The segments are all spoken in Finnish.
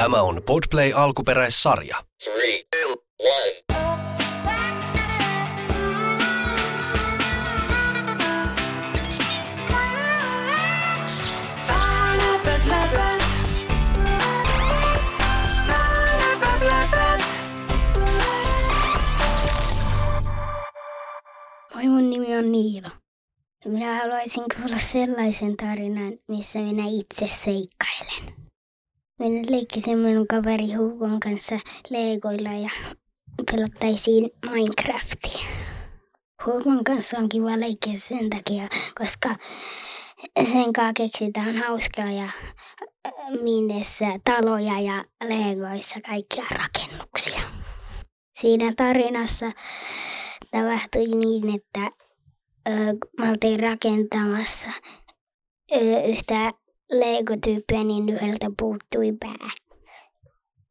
Tämä on Podplay alkuperäissarja. Three, two, one. Moi, mun nimi on Niilo. Minä haluaisin kuulla sellaisen tarinan, missä minä itse seikkailen. Minä leikkisin minun kaveri Hugon kanssa Legoilla ja pelattaisiin Minecraftia. Hugon kanssa on kiva leikkiä sen takia, koska sen kanssa keksitään hauskaa ja minessä taloja ja Legoissa kaikkia rakennuksia. Siinä tarinassa tapahtui niin, että ö, mä oltiin rakentamassa ö, yhtä Lego-tyyppiä, niin yhdeltä puuttui pää.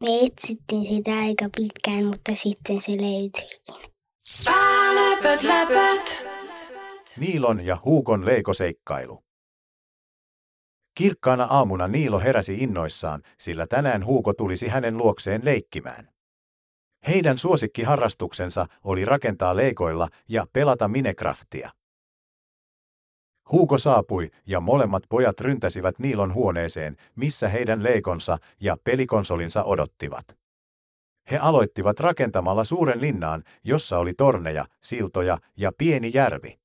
Me etsittiin sitä aika pitkään, mutta sitten se löytyikin. Päälöpöt, löpöt. Niilon ja Huukon leikoseikkailu. Kirkkaana aamuna Niilo heräsi innoissaan, sillä tänään Huuko tulisi hänen luokseen leikkimään. Heidän suosikkiharrastuksensa oli rakentaa leikoilla ja pelata Minecraftia. Huuko saapui ja molemmat pojat ryntäsivät Niilon huoneeseen, missä heidän leikonsa ja pelikonsolinsa odottivat. He aloittivat rakentamalla suuren linnaan, jossa oli torneja, siltoja ja pieni järvi.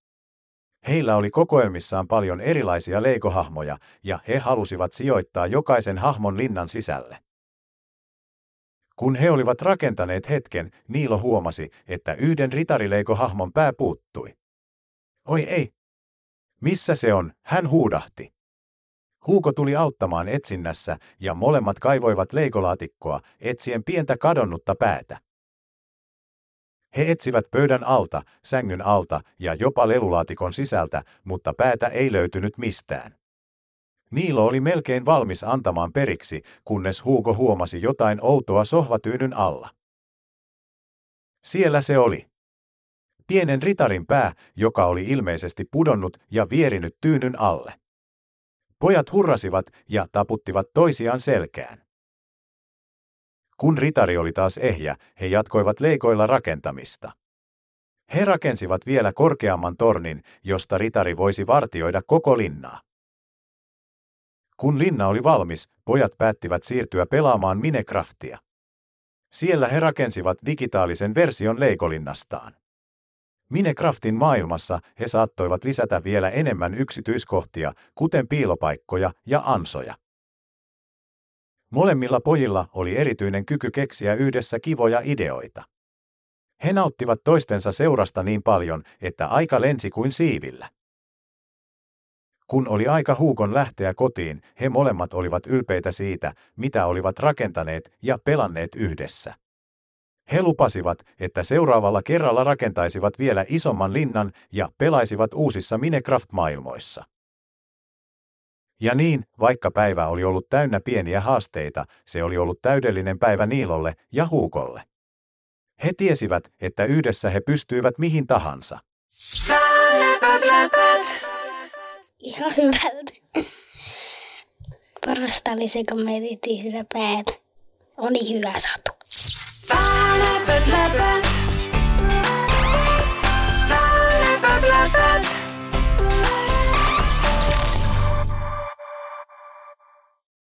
Heillä oli kokoelmissaan paljon erilaisia leikohahmoja ja he halusivat sijoittaa jokaisen hahmon linnan sisälle. Kun he olivat rakentaneet hetken, Niilo huomasi, että yhden ritarileikohahmon pää puuttui. Oi ei! Missä se on? Hän huudahti. Huuko tuli auttamaan etsinnässä ja molemmat kaivoivat leikolaatikkoa etsien pientä kadonnutta päätä. He etsivät pöydän alta, sängyn alta ja jopa lelulaatikon sisältä, mutta päätä ei löytynyt mistään. Niilo oli melkein valmis antamaan periksi, kunnes Hugo huomasi jotain outoa sohvatyynyn alla. Siellä se oli. Pienen ritarin pää, joka oli ilmeisesti pudonnut ja vierinyt tyynyn alle. Pojat hurrasivat ja taputtivat toisiaan selkään. Kun ritari oli taas ehjä, he jatkoivat leikoilla rakentamista. He rakensivat vielä korkeamman tornin, josta ritari voisi vartioida koko linnaa. Kun linna oli valmis, pojat päättivät siirtyä pelaamaan Minecraftia. Siellä he rakensivat digitaalisen version leikolinnastaan. Minecraftin maailmassa he saattoivat lisätä vielä enemmän yksityiskohtia, kuten piilopaikkoja ja ansoja. Molemmilla pojilla oli erityinen kyky keksiä yhdessä kivoja ideoita. He nauttivat toistensa seurasta niin paljon, että aika lensi kuin siivillä. Kun oli aika Huukon lähteä kotiin, he molemmat olivat ylpeitä siitä, mitä olivat rakentaneet ja pelanneet yhdessä. He lupasivat, että seuraavalla kerralla rakentaisivat vielä isomman linnan ja pelaisivat uusissa Minecraft-maailmoissa. Ja niin, vaikka päivä oli ollut täynnä pieniä haasteita, se oli ollut täydellinen päivä Niilolle ja Huukolle. He tiesivät, että yhdessä he pystyivät mihin tahansa. Läpöt, läpöt. Ihan hyvältä. Parasta oli se, kun me sitä päätä. Oli hyvä satu. Päälöpöt, löpöt.